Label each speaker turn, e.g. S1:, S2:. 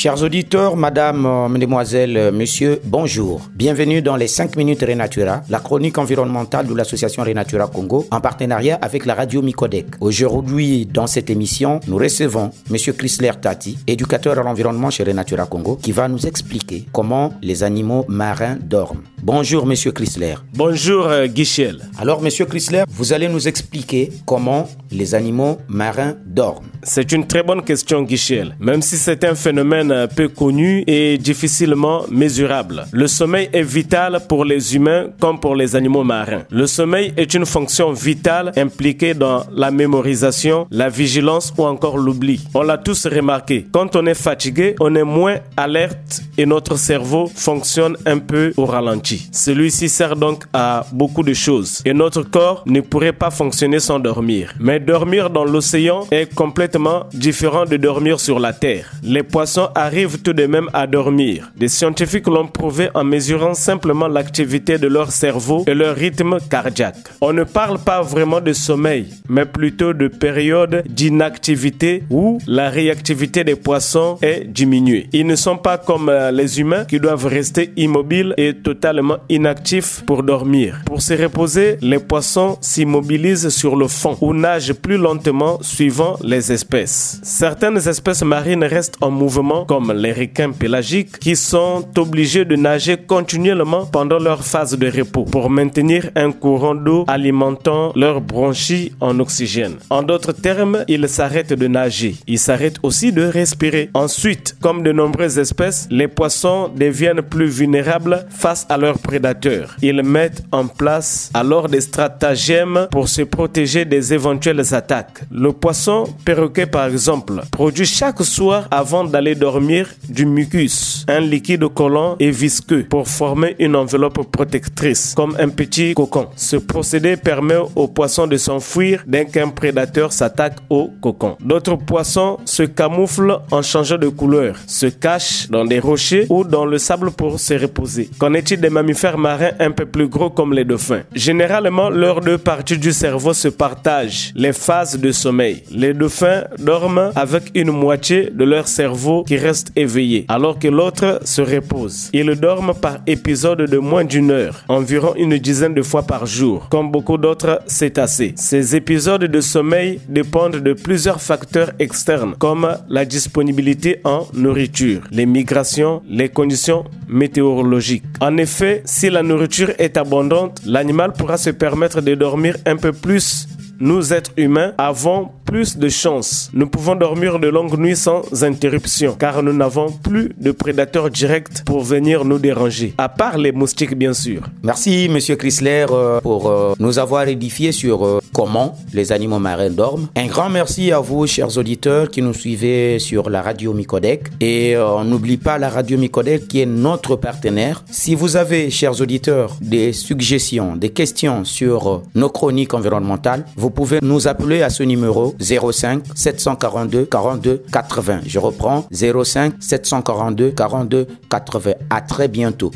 S1: Chers auditeurs, madame, euh, mesdemoiselles, euh, messieurs, bonjour. Bienvenue dans les 5 minutes Renatura, la chronique environnementale de l'association Renatura Congo en partenariat avec la radio Micodec. Aujourd'hui, dans cette émission, nous recevons monsieur Chrysler Tati, éducateur à l'environnement chez Renatura Congo, qui va nous expliquer comment les animaux marins dorment. Bonjour monsieur Chrysler.
S2: Bonjour euh, Guichel.
S1: Alors monsieur Chrysler, vous allez nous expliquer comment les animaux marins dorment.
S2: C'est une très bonne question Guichel, même si c'est un phénomène peu connu et difficilement mesurable. Le sommeil est vital pour les humains comme pour les animaux marins. Le sommeil est une fonction vitale impliquée dans la mémorisation, la vigilance ou encore l'oubli. On l'a tous remarqué. Quand on est fatigué, on est moins alerte et notre cerveau fonctionne un peu au ralenti. Celui-ci sert donc à beaucoup de choses et notre corps ne pourrait pas fonctionner sans dormir. Mais dormir dans l'océan est complètement différent de dormir sur la terre. Les poissons arrivent tout de même à dormir. Des scientifiques l'ont prouvé en mesurant simplement l'activité de leur cerveau et leur rythme cardiaque. On ne parle pas vraiment de sommeil, mais plutôt de période d'inactivité où la réactivité des poissons est diminuée. Ils ne sont pas comme euh, les humains qui doivent rester immobiles et totalement inactifs pour dormir. Pour se reposer, les poissons s'immobilisent sur le fond ou nagent plus lentement suivant les espèces. Certaines espèces marines restent en mouvement comme les requins pélagiques, qui sont obligés de nager continuellement pendant leur phase de repos pour maintenir un courant d'eau alimentant leurs bronchies en oxygène. En d'autres termes, ils s'arrêtent de nager. Ils s'arrêtent aussi de respirer. Ensuite, comme de nombreuses espèces, les poissons deviennent plus vulnérables face à leurs prédateurs. Ils mettent en place alors des stratagèmes pour se protéger des éventuelles attaques. Le poisson perroquet, par exemple, produit chaque soir avant d'aller dormir du mucus, un liquide collant et visqueux pour former une enveloppe protectrice, comme un petit cocon. Ce procédé permet aux poissons de s'enfuir dès qu'un prédateur s'attaque au cocon. D'autres poissons se camouflent en changeant de couleur, se cachent dans des rochers ou dans le sable pour se reposer. Qu'en est-il des mammifères marins un peu plus gros comme les dauphins? Généralement, leurs deux parties du cerveau se partagent les phases de sommeil. Les dauphins dorment avec une moitié de leur cerveau qui reste éveillé, alors que l'autre se repose. Ils dorment par épisode de moins d'une heure, environ une dizaine de fois par jour, comme beaucoup d'autres cétacés. Ces épisodes de sommeil dépendent de plusieurs facteurs externes, comme la disponibilité en nourriture, les migrations, les conditions météorologiques. En effet, si la nourriture est abondante, l'animal pourra se permettre de dormir un peu plus nous êtres humains avons plus de chance. Nous pouvons dormir de longues nuits sans interruption car nous n'avons plus de prédateurs directs pour venir nous déranger, à part les moustiques bien sûr.
S1: Merci Monsieur Chrysler euh, pour euh, nous avoir édifié sur euh, comment les animaux marins dorment. Un grand merci à vous chers auditeurs qui nous suivez sur la radio Micodec et on n'oublie pas la radio Micodec qui est notre partenaire. Si vous avez chers auditeurs des suggestions, des questions sur nos chroniques environnementales, vous pouvez nous appeler à ce numéro 05 742 42 80. Je reprends 05 742 42 80. À très bientôt.